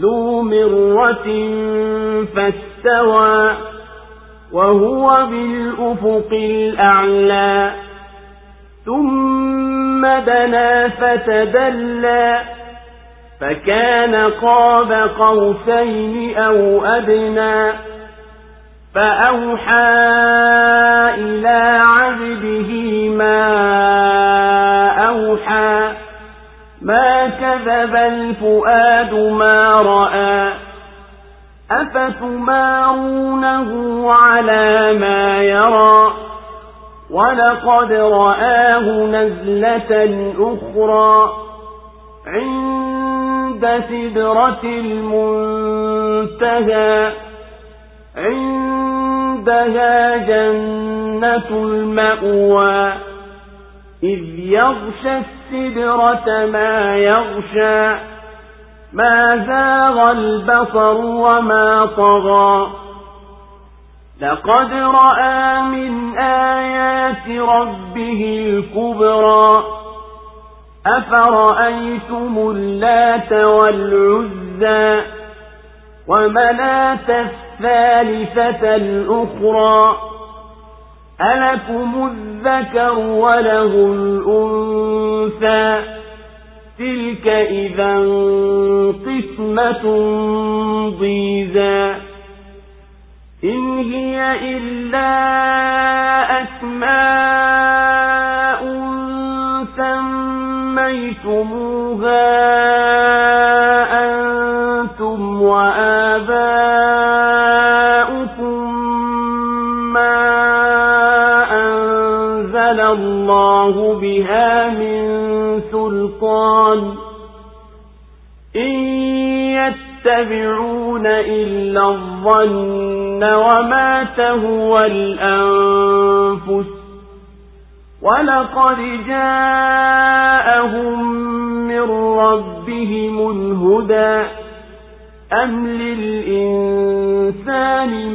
ذو مرة فاستوى وهو بالأفق الأعلى ثم دنا فتدلى فكان قاب قوسين أو أدنى فأوحى أفتمارونه على ما يرى ولقد رآه نزلة أخرى عند سدرة المنتهى عندها جنة المأوى إذ يغشى السدرة ما يغشى. ما زاغ البصر وما طغى. لقد رأى من آيات ربه الكبرى. أفرأيتم اللات والعزى ومناة الثالثة الأخرى؟ ألكم الذكر وله الأنثى؟ تلك إذا قسمة ضيزى. إن هي إلا أسماء سميتموها أنتم وآباؤكم ما أنزل الله بها من سلطان إن يتبعون إلا الظن وما تهوى الأنفس ولقد جاءهم من ربهم الهدى أم للإنسان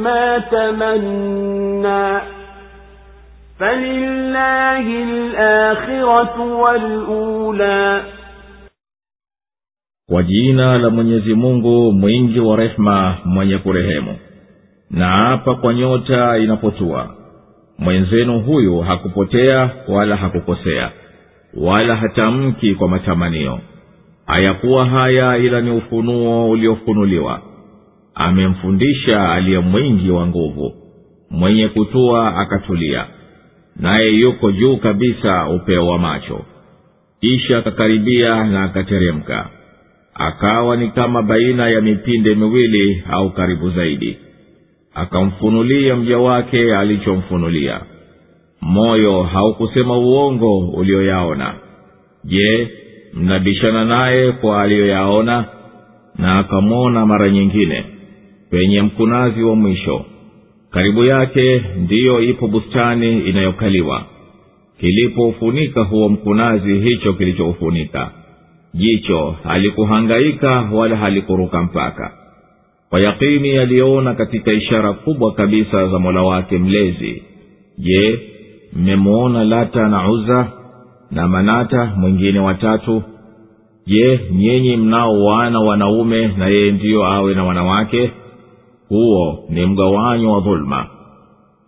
ما تمنى فلله الآخرة والأولى kwa jina la mwenyezi mungu mwingi wa rehema mwenye kurehemu na hapa kwa nyota inapotua mwenzenu huyu hakupotea wala hakukosea wala hatamki kwa matamanio hayakuwa haya ila ni ufunuo uliofunuliwa amemfundisha aliye mwingi wa nguvu mwenye kutua akatulia naye yuko juu kabisa upeo wa macho. Kisha akakaribia na akateremka. Akawa ni kama baina ya mipinde miwili au karibu zaidi. Akamfunulia mja wake alichomfunulia. Moyo haukusema uongo ulioyaona. Je mnabishana naye kwa aliyoyaona? Na akamwona mara nyingine penye mkunazi wa mwisho karibu yake ndiyo ipo bustani inayokaliwa. Kilipoufunika huo mkunazi hicho kilichoufunika jicho halikuhangaika wala halikuruka mpaka. Kwa yakini aliyoona katika ishara kubwa kabisa za mola wake mlezi. Je mmemwona lata na uza na manata mwingine watatu je nyinyi mnao wana wanaume na yeye ndiyo awe na wanawake huo ni mgawanyo wa dhuluma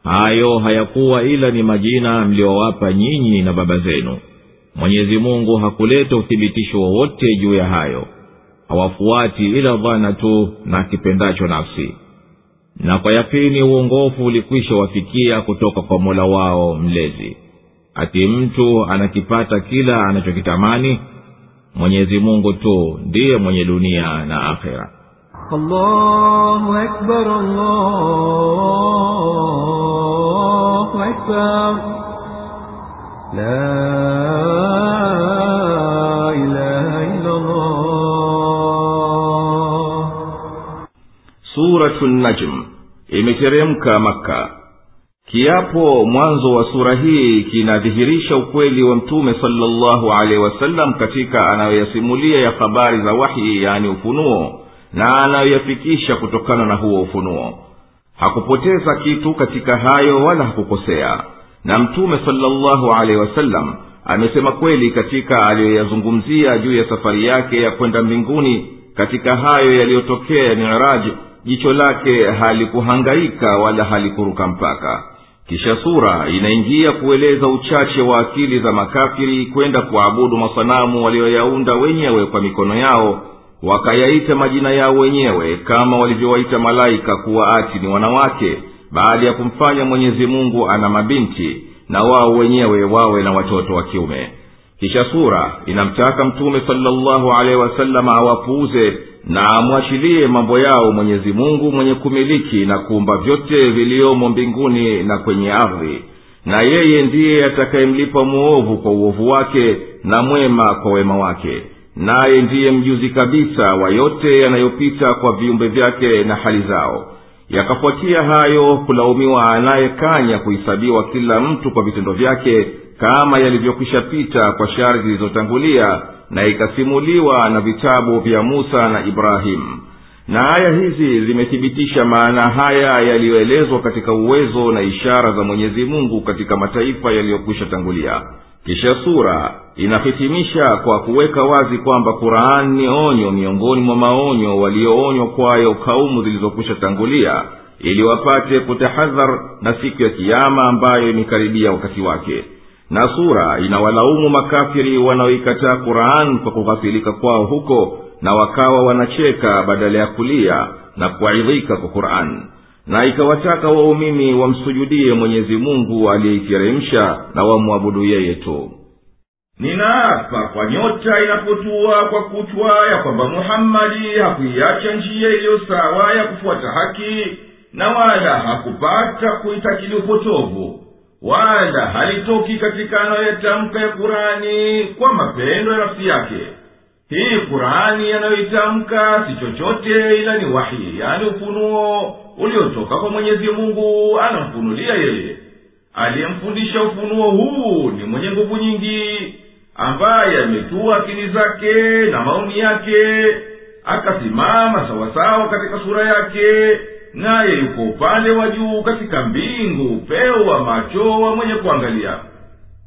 hayo hayakuwa ila ni majina mliowapa nyinyi na baba zenu. Mwenyezi mungu hakuleta uthibitisho wowote juu ya hayo. Hawafuati ila dhana tu na kipendacho nafsi. Na kwa yakini uongofu ulikwisha wafikia kutoka kwa mola wao mlezi. Ati mtu anakipata kila anachokitamani mwenyezi mungu tu ndiye mwenye dunia na akhera الله أكبر الله أكبر لا إله إلا الله suratu najm imeteremka makka kiapo mwanzo wa sura hii kinadhihirisha ukweli wa mtume salllahu alehi wasallam katika anayoyasimulia ya habari za wahi yani ufunuo na anayoyafikisha kutokana na huo ufunuo. Hakupoteza kitu katika hayo wala hakukosea. Na mtume salllahu alehi wasallam amesema kweli katika aliyoyazungumzia juu ya safari yake ya kwenda mbinguni katika hayo yaliyotokea ya miraji jicho lake halikuhangaika wala halikuruka mpaka. Kisha sura inaingia kueleza uchache wa akili za makafiri kwenda kuabudu masanamu walioyaunda wenyewe kwa mikono yao wakayaita majina yao wenyewe kama walivyowaita malaika kuwa ati ni wanawake baada ya kumfanya mwenyezi mungu ana mabinti na wao wenyewe wawe na watoto wa kiume. Kisha sura inamtaka mtume salllahu alehi wasalama awapuuze na amwachilie mambo yao mwenyezi mungu mwenye kumiliki na kuumba vyote viliomo mbinguni na kwenye ardhi. Na yeye ndiye atakayemlipa mwovu kwa uovu wake na mwema kwa wema wake naye ndiye mjuzi kabisa wa yote yanayopita kwa viumbe vyake na hali zao. Yakafuatia hayo kulaumiwa anayekanya kuhesabiwa kila mtu kwa vitendo vyake kama yalivyokwisha pita kwa shari zilizotangulia na ikasimuliwa na vitabu vya musa na ibrahimu na aya hizi zimethibitisha maana haya yaliyoelezwa katika uwezo na ishara za mwenyezi mungu katika mataifa yaliyokwisha tangulia kisha sura inahitimisha kwa kuweka wazi kwamba qurani ni onyo miongoni mwa maonyo walioonywa kwayo kaumu zilizokwisha tangulia ili wapate kutahadhar na siku ya kiama ambayo imekaribia wakati wake. Na sura inawalaumu makafiri wanaoikataa quran kwa kughafilika kwao huko na wakawa wanacheka badala ya kulia na kuaidhika kwa quran na ikawataka waumini wamsujudie mwenyezi mungu aliyeiteremsha na wamwabudu yeye tu. Ninaapa kwa nyota inapotua kwa kutwa ya kwamba muhammadi hakuiacha njia iliyo sawa ya kufuata haki na wala hakupata kuitakili upotovu wala halitoki katika anayoyatamka ya kurani kwa mapendo ya nafsi yake hii kurani yanayoitamka si chochote ila ni wahi yani ufunuo uliotoka kwa mwenyezi mungu anamfunulia yeye. Aliyemfundisha ufunuo huu ni mwenye nguvu nyingi ambaye ametua akili zake na maoni yake akasimama sawasawa katika sura yake naye yuko upande wa juu katika mbingu upeo wa macho wa mwenye kuangalia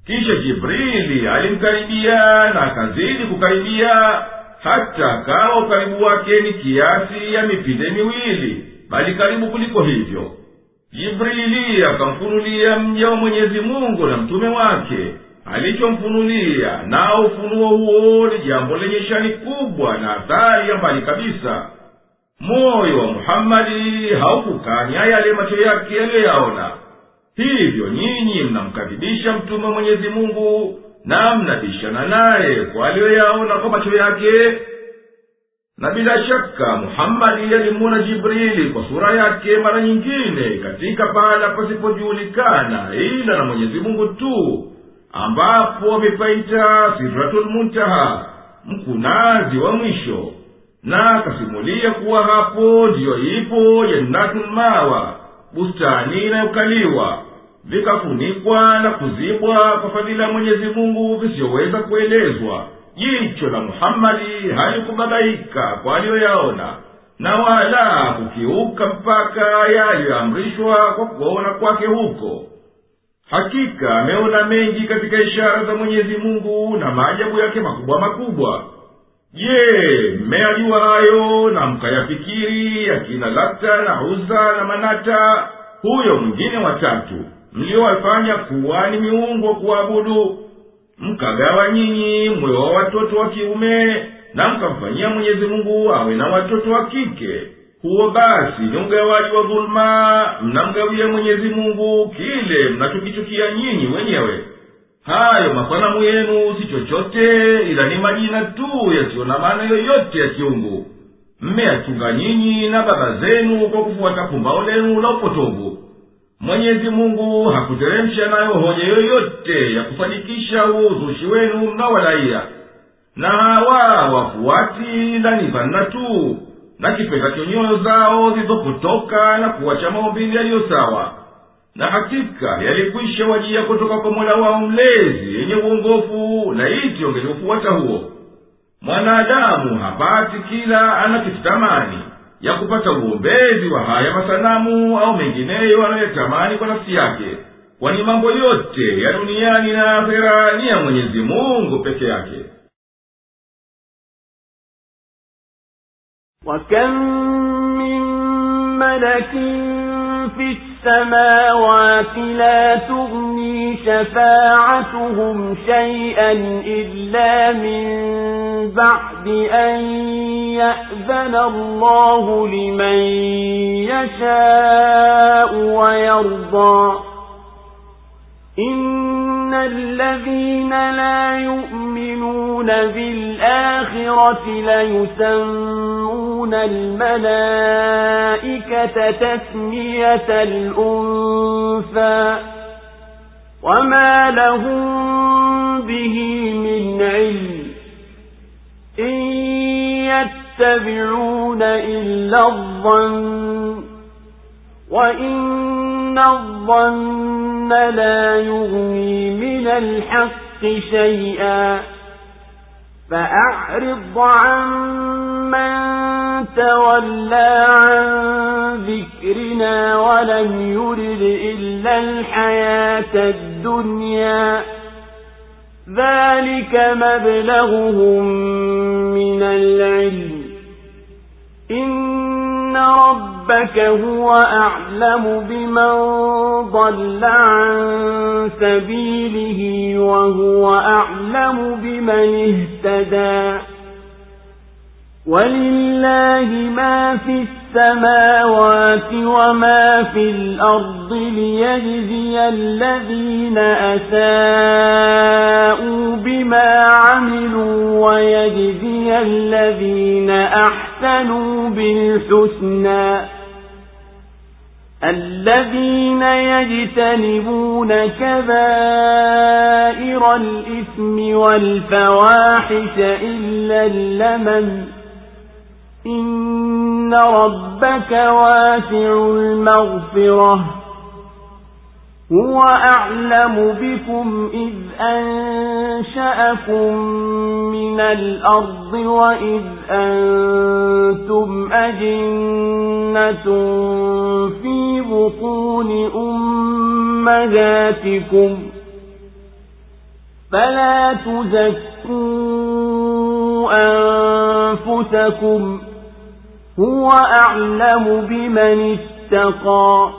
kisha jibrili alimkaribia na akazidi kukaribia hata kawa ukaribu wake ni kiasi ya mipinde miwili bali karibu kuliko hivyo. Jibrili akamfunulia mja wa mwenyezi mungu na mtume wake. Alichomfunulia nao ufunuo huo ni jambo lenye shani kubwa na athari ya mbali kabisa. Moyo wa muhammadi haukukanya yale macho yake yaliyoyaona hivyo nyinyi mnamkadhibisha mtume wa mwenyezi mungu na mnabishana naye kwa aliyoyaona kwa macho yake. Na bila shaka muhammadi alimuona jibrili kwa sura yake mara nyingine katika pahala pasipojulikana ila na mwenyezi mungu tu ambapo wamepaita siratulmuntaha mkunazi wa mwisho. Na akasimulia kuwa hapo ndiyo ipo jannatulmawa bustani inayokaliwa vikafunikwa na kuzibwa kwa fadhila ya mwenyezi mungu visiyoweza kuelezwa. Jicho la muhammadi halikubabaika kwa aliyoyaona na wala kukiuka mpaka yaliyoamrishwa kwa kuona kwake huko. Hakika ameona mengi katika ishara za mwenyezi mungu na maajabu yake makubwa makubwa. Je mmeyajua hayo na mkayafikiri yakina lata na uza na manata huyo mwingine watatu mliowafanya kuwa ni miungu wa kuabudu mkagawa nyinyi mwe wa watoto wa kiume na mkamfanyia mwenyezi mungu awe na watoto wa kike. Huo basi ni ugawaji wa dhuluma mnamgawia mwenyezi mungu kile mnachokichukia nyinyi wenyewe. Hayo masanamu yenu si chochote ila ni majina tu yasiyo na maana yoyote ya kiungu. Mmeyachunga nyinyi na baba zenu kwa kufuata pumbao lenu la upotovu mwenyezi mungu hakuteremsha nayo hoja yoyote ya kufanikisha uzushi wenu mnaowalaia na hawa wafuati ila ni dhanna tu na kipenda chonyoyo zao zilizopotoka na kuwacha maumbili yaliyo sawa. Na hakika yalikwisha wajia kutoka kwa mola wao mlezi yenye uongofu na iti ongeliufuata huo. Mwanadamu hapati kila anakitamani ya kupata uombezi wa haya masanamu au mengineyo anayotamani kwa nafsi yake kwani mambo yote ya duniani na akhera ni ya mwenyezi mungu peke yake وكم من ملك في السماوات لا تغني شفاعتهم شيئا إلا من بعد أن يأذن الله لمن يشاء ويرضى. إن الذين لا يؤمنون بالآخرة ليسمون الملائكة تسمية الأنثى. وما لهم به من علم. إن يتبعون إلا الظن وإن الظن لا يغني من الحق شيئا فأعرض عن من تولى عن ذكرنا ولم يرد إلا الحياة الدنيا ذلك مبلغهم من العلم إن ربك هو أعلم بمن ضل عن سبيله وهو أعلم بمن اهتدى ولله ما في السماوات وما في الأرض ليجزي الذين أساءوا بما عملوا ويجزي الذين أحسنوا بالحسنى الذين يجتنبون كبائر الإثم والفواحش إلا اللمن إن ربك واسع المغفرة هو أعلم بكم إذ أنشأكم من الأرض وإذ أنتم أجنة في بطون أمهاتكم فلا تزكوا أنفسكم هو أعلم بمن اتقى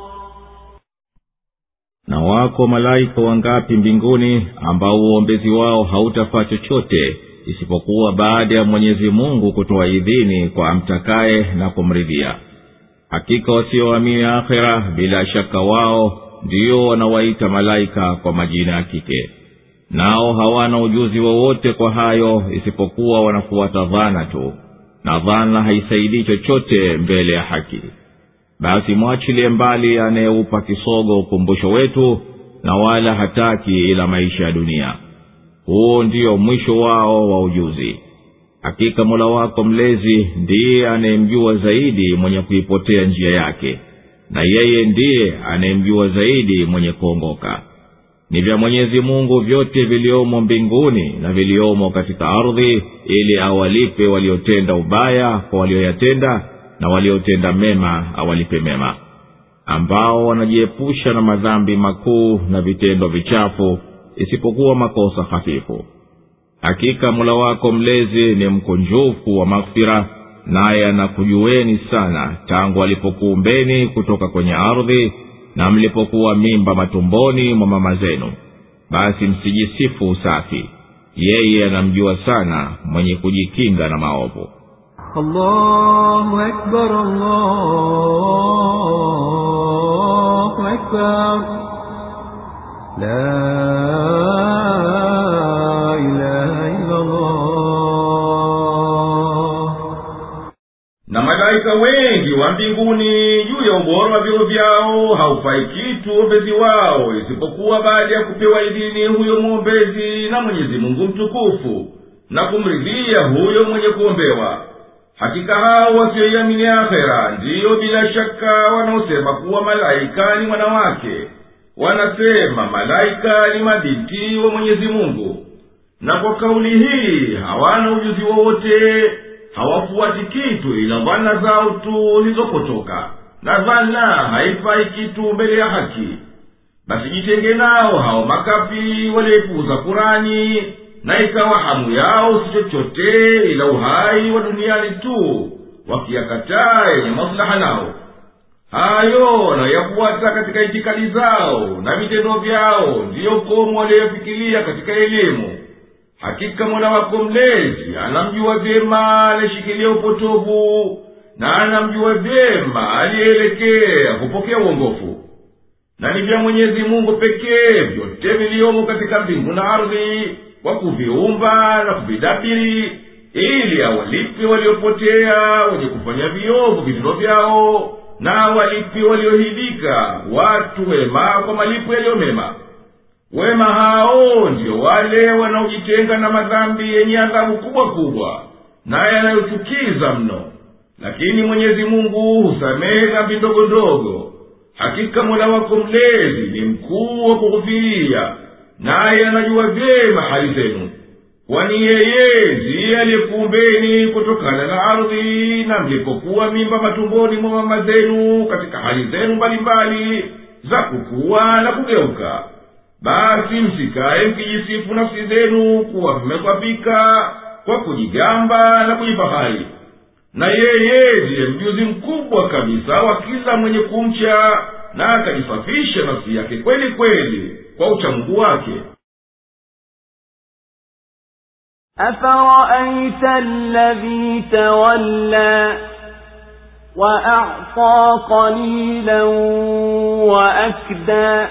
na wako malaika wangapi mbinguni ambao uombezi wao hautafaa chochote isipokuwa baada ya mwenyezi mungu kutoa idhini kwa amtakaye na kumridhia hakika wasioamini akhera bila shaka wao ndio wanawaita malaika kwa majina ya kike nao hawana ujuzi wowote kwa hayo isipokuwa wanafuata dhana tu na dhana haisaidii chochote mbele ya haki. Basi mwachilie mbali anayeupa kisogo ukumbusho wetu na wala hataki ila maisha ya dunia. Huo ndiyo mwisho wao wa ujuzi. Hakika mola wako mlezi ndiye anayemjua zaidi mwenye kuipotea njia yake na yeye ndiye anayemjua zaidi mwenye kuongoka ni vya mwenyezi mungu vyote viliomo mbinguni na viliomo katika ardhi ili awalipe waliotenda ubaya kwa walioyatenda na waliotenda mema awalipe mema. Ambao wanajiepusha na madhambi makuu na vitendo vichafu isipokuwa makosa hafifu. Hakika mula wako mlezi ni mkunjufu wa maghfira naye anakujueni sana tangu alipokuumbeni kutoka kwenye ardhi na mlipokuwa mimba matumboni mwa mama zenu basi msijisifu usafi yeye anamjua sana mwenye kujikinga na maovu. La malaika wengi wa mbinguni juu ya ubora wa vyo vyao haufai kitu ombezi wao isipokuwa baada ya kupewa idhini huyo mwombezi na mwenyezi mungu mtukufu na kumridhia huyo mwenye kuombewa. Hakika hao wasioiamini akhera ndiyo bila shaka wanaosema kuwa malaika ni wanawake. Wanasema malaika ni mabinti wa mwenyezi mungu. Na kwa kauli hii hawana ujuzi wowote hawafuati kitu ila dhana zao tu zilizopotoka na dhana haifai kitu mbele ya haki. Basi jitenge nao hao makafi walioipuuza kurani na ikawa hamu yao si chochote ila uhai wa duniani tu wakiyakataa yenye maslaha nao. Hayo wanayafuata katika itikadi zao na vitendo vyao ndiyo komo waliyofikiria katika elimu hakika mola wako mlezi anamjua vyema aliyeshikilia upotovu na anamjua vyema aliyeelekea kupokea uongofu. Na ni vya mwenyezi mungu pekee vyote viliyomo katika mbingu na ardhi kwa kuviumba na kuvidabiri ili awalipe waliopotea wenye kufanya viovu vitendo vyao na awalipe waliohidika watu wema kwa malipo yaliyo mema wema hao ndio wale wanaojitenga na madhambi yenye adhabu kubwa kubwa na yanayochukiza mno. Lakini mwenyezi mungu husamehe dhambi ndogo ndogo. Hakika mola wako mlezi ni mkuu wa kughufiria naye anajua vyema hali zenu. Kwani yeye ndiye aliyekuumbeni kutokana na ardhi na mlipokuwa mimba matumboni mwa mama zenu katika hali zenu mbalimbali za kukuwa na kugeuka basi msikaye mkijisifu nafsi zenu kuwa mmekwapika kwa kujigamba na kujifahari. Na yeye ndiye mjuzi mkubwa kabisa wa kila mwenye kumcha na akajisafisha nafsi yake kweli kweli kwa uchamungu wake. Afaraita alladhi tawalla waacta qalilan waakda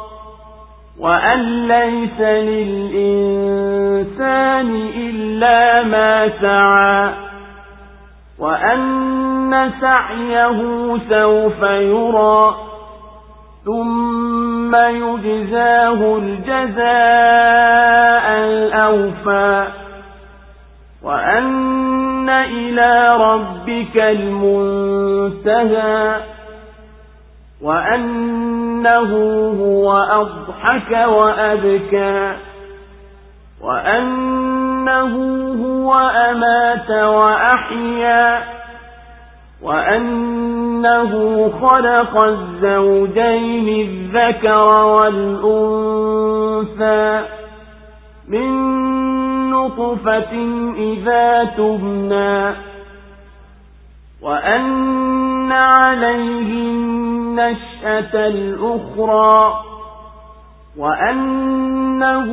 وأن ليس للإنسان إلا ما سعى وأن سعيه سوف يرى ثم يجزاه الجزاء الأوفى وأن إلى ربك المنتهى وأنه هو أضحك وأبكى وأنه هو أمات وأحيا وأنه خلق الزوجين الذكر والأنثى من نطفة إذا تبنى وأن عليه النشأة الأخرى وأنه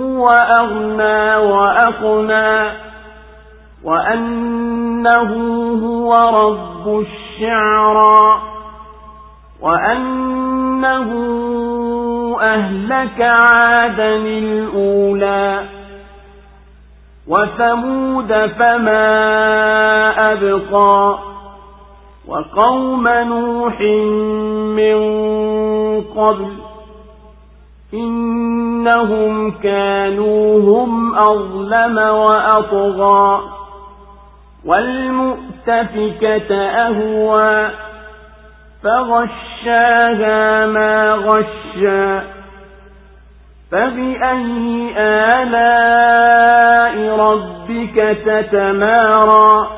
هو أغنى وأقنى وأنه هو رب الشعرى وأنه أهلك عادا الأولى وثمود فما أبقى وقوم نوح من قبل إنهم كانوا هم أظلم وأطغى والمؤتفكة أهوى فغشاها ما غشى فبأي آلاء ربك تتمارى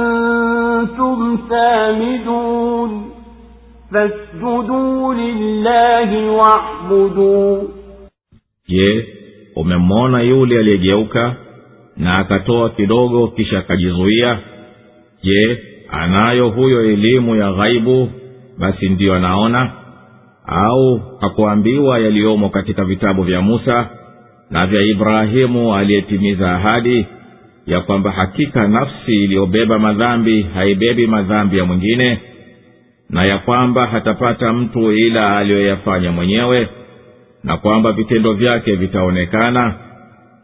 وأنتم سامدون فاسجدوا لله واعبدوا je umemwona yule aliyegeuka na akatoa kidogo kisha akajizuia je anayo huyo elimu ya ghaibu basi ndiyo anaona au hakuambiwa yaliyomo katika vitabu vya musa na vya ibrahimu aliyetimiza ahadi Ya kwamba hakika nafsi iliyobeba madhambi haibebi madhambi ya mwingine na ya kwamba hatapata mtu ila aliyoyafanya mwenyewe na kwamba vitendo vyake vitaonekana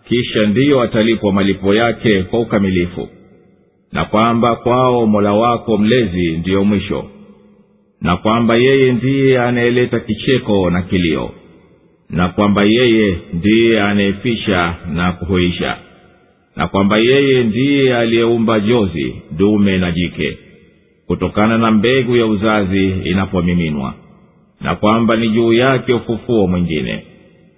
kisha ndiyo atalipwa malipo yake kwa ukamilifu na kwamba kwao mola wako mlezi ndiyo mwisho na kwamba yeye ndiye anayeleta kicheko na kilio na kwamba yeye ndiye anayefisha na kuhuisha na kwamba yeye ndiye aliyeumba jozi dume na jike kutokana na mbegu ya uzazi inapomiminwa na kwamba ni juu yake ufufuo mwingine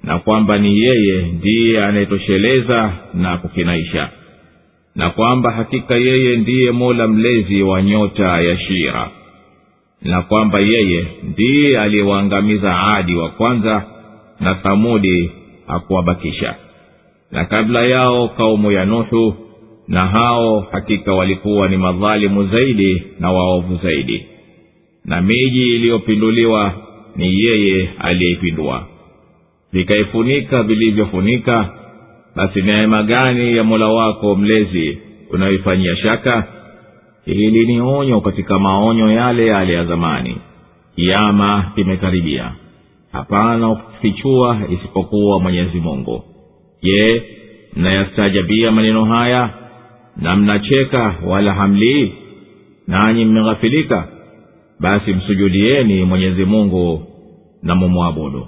na kwamba ni yeye ndiye anayetosheleza na kukinaisha na kwamba hakika yeye ndiye mola mlezi wa nyota ya shira na kwamba yeye ndiye aliyewaangamiza adi wa kwanza na thamudi hakuwabakisha na kabla yao kaumu ya nuhu na hao hakika walikuwa ni madhalimu zaidi na waovu zaidi. Na miji iliyopinduliwa ni yeye aliyeipindua vikaifunika vilivyofunika basi neema gani ya mola wako mlezi unayoifanyia shaka? Hili ni onyo katika maonyo yale yale ya zamani. Kiama kimekaribia. Hapana kufichua isipokuwa mwenyezi mungu je mnayastaajabia maneno haya na mnacheka wala hamlii nanyi mmeghafilika. Basi msujudieni mwenyezi mungu na mumwabudu.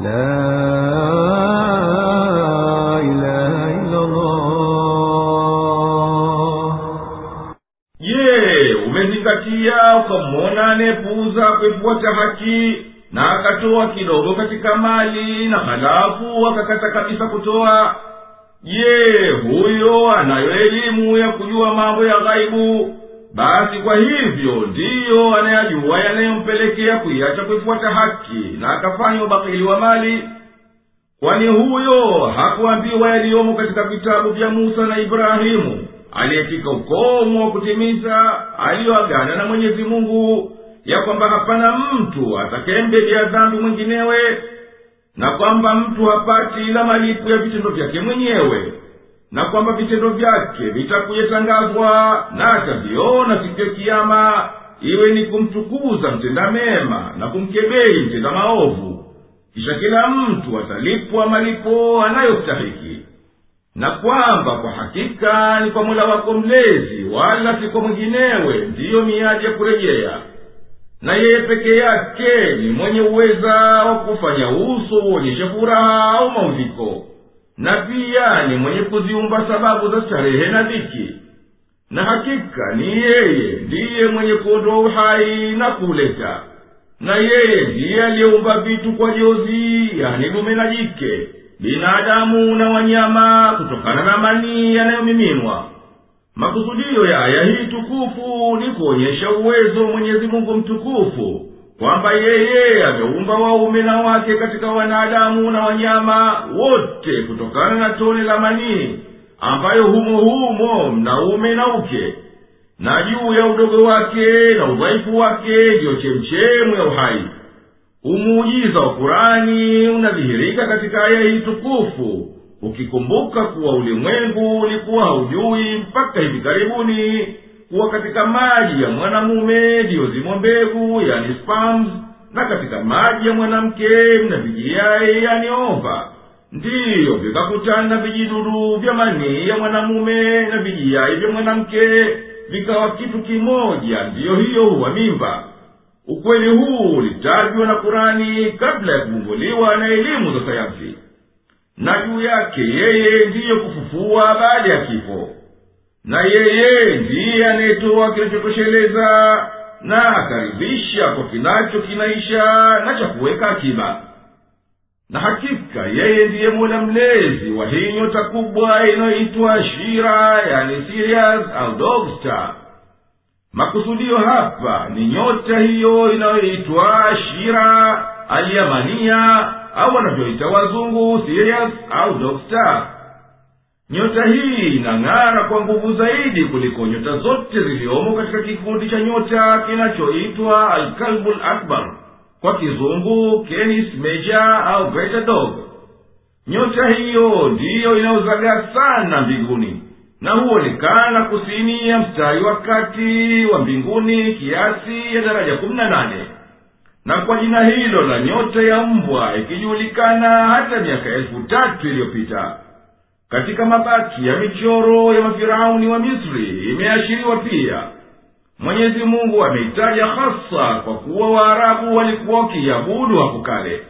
La umezingatia ukamwona anayepuuza kuifuata haki na akatoa kidogo katika mali na halafu akakata kabisa kutoa. Je huyo anayo elimu ya kujua mambo ya ghaibu? Basi kwa hivyo ndiyo anayajua yanayompelekea kuiacha kuifuata haki na akafanya ubakili wa mali. Kwani huyo hakuambiwa yaliyomo katika vitabu vya musa na ibrahimu aliyefika ukomo wa kutimiza aliyoagana na mwenyezi mungu ya kwamba hapana mtu atakayembebea dhambi mwinginewe na kwamba mtu hapati ila malipo ya vitendo vyake mwenyewe na kwamba vitendo vyake vitakuyetangazwa na ataviona siku ya kiama iwe ni kumtukuza mtenda mema na kumkebei mtenda maovu. Kisha kila mtu atalipwa malipo anayostahiki na kwamba kwa hakika ni kwa mola wako mlezi wala si kwa mwinginewe ndiyo miadi ya kurejea. Na yeye peke yake ni mwenye uweza wa kufanya uso uonyeshe furaha au mauziko na pia ni mwenye kuziumba sababu za starehe na dhiki. Na hakika ni yeye ndiye mwenye kuondoa uhai na kuuleta. Na yeye ndiye aliyeumba vitu kwa jozi yani dume na jike binadamu na wanyama kutokana na manii yanayomiminwa. Makusudio ya aya hii tukufu ni kuonyesha uwezo wa mwenyezi mungu mtukufu kwamba yeye ameumba waume na wake katika wanadamu na wanyama wote kutokana na tone la manii ambayo humo humo mnaume na uke. Na juu ya udogo wake na udhaifu wake ndiyo chemchemu ya uhai umuujiza wa kurani unadhihirika katika aya hii tukufu. Ukikumbuka kuwa ulimwengu ulikuwa haujui mpaka hivi karibuni kuwa katika maji ya mwanamume ndiyo zimo mbegu yani spams na katika maji ya mwanamke mna vijiyai yani ova. Ndiyo vikakutana na vijidudu vya manii ya mwanamume na vijiyai vya mwanamke vikawa kitu kimoja ndiyo hiyo huwa mimba ukweli huu ulitajwa na kurani kabla ya kuvumbuliwa na elimu za sayansi. Na juu yake yeye ndiye kufufua baada ya kifo. Na yeye ndiye anayetoa kinachotosheleza na akaribisha kwa kinacho kinaisha na cha kuweka akiba. Na hakika yeye ndiye mola mlezi wa hii nyota kubwa inayoitwa shira yani sirius au dogstar makusudio hapa ni nyota hiyo inayoitwa shira alyamania au wanavyoita wazungu sirius au dokta nyota hii inang'ara kwa nguvu zaidi kuliko nyota zote ziliomo katika kikundi cha nyota kinachoitwa alkalbul akbar kwa kizungu kenis meja au greater dog. Nyota hiyo ndiyo inayozagaa sana mbinguni na huonekana kusini ya mstari wa kati wa mbinguni kiasi ya daraja kumi na nane. Na kwa jina hilo la nyota ya mbwa ikijulikana hata miaka elfu tatu iliyopita katika mabaki ya michoro ya mafirauni wa misri imeashiriwa pia. Mwenyezi mungu ameitaja hasa kwa kuwa waarabu walikuwa wakiabudu hapo kale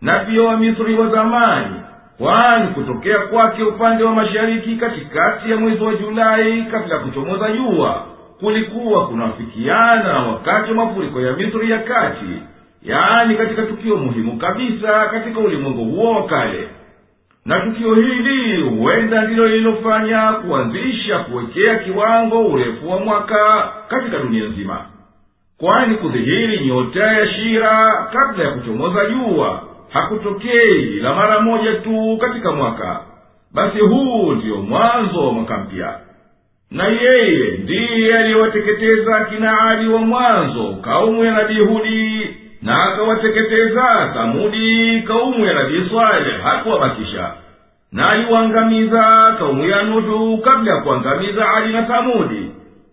na pia wamisri wa zamani kwani kutokea kwake upande wa mashariki katikati ya mwezi wa julai kabla ya kuchomoza jua kulikuwa kunawafikiana na wakati wa mafuriko ya misri ya kati yaani katika tukio muhimu kabisa katika ulimwengu huo wa kale. Na tukio hili huenda ndilo lililofanya kuanzisha kuwekea kiwango urefu wa mwaka katika dunia nzima. Kwani kudhihiri nyota ya shira kabla ya kuchomoza jua hakutokei la mara moja tu katika mwaka. Basi huu ndiyo mwanzo wa mwaka mpya. Na yeye ndiye aliyewateketeza kinaadi wa mwanzo kaumu ya nabii hudi na akawateketeza thamudi kaumu ya nabii swaleh. Hakuwabakisha. Na aliwaangamiza kaumu ya nuhu kabla ya kuangamiza adi na thamudi.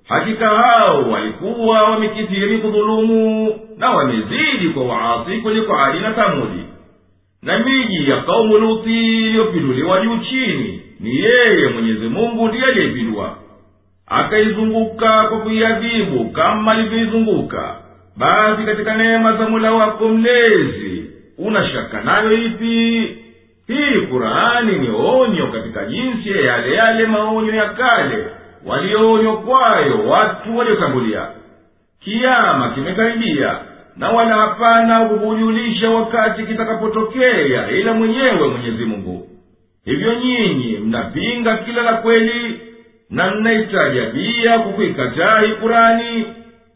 Hakika hao walikuwa wamekithiri kudhulumu na wamezidi kwa waasi kuliko adi na thamudi na miji ya kaumu luthi iliyopinduliwa juu chini ni yeye mwenyezi mungu ndiye aliyeipindua akaizunguka kwa kuiadhibu kama alivyoizunguka. Basi katika neema za mula wako mlezi una shaka nayo ipi? Hii kurani ni onyo katika jinsi ya yale yale maonyo ya kale walioonywa kwayo watu waliotangulia. Kiama kimekaribia na wala hapana kukujulisha wakati kitakapotokea ila mwenyewe mwenyezi mungu. Hivyo nyinyi mnapinga kila la kweli na mnaitajabia kwa kuikataa kurani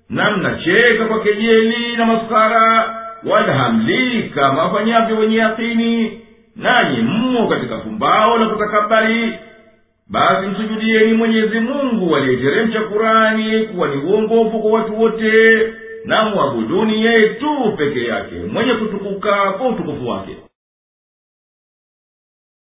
na mnacheka kwa kejeli na masara wala hamlii kama wenye yakini nanyi mmo katika fumbao la kutakabari. Basi msujudieni mwenyezi mungu aliyeteremsha kurani kuwa ni uongofu kwa watu wote na mwabuduni yeye tu peke yake mwenye kutukuka kwa utukufu wake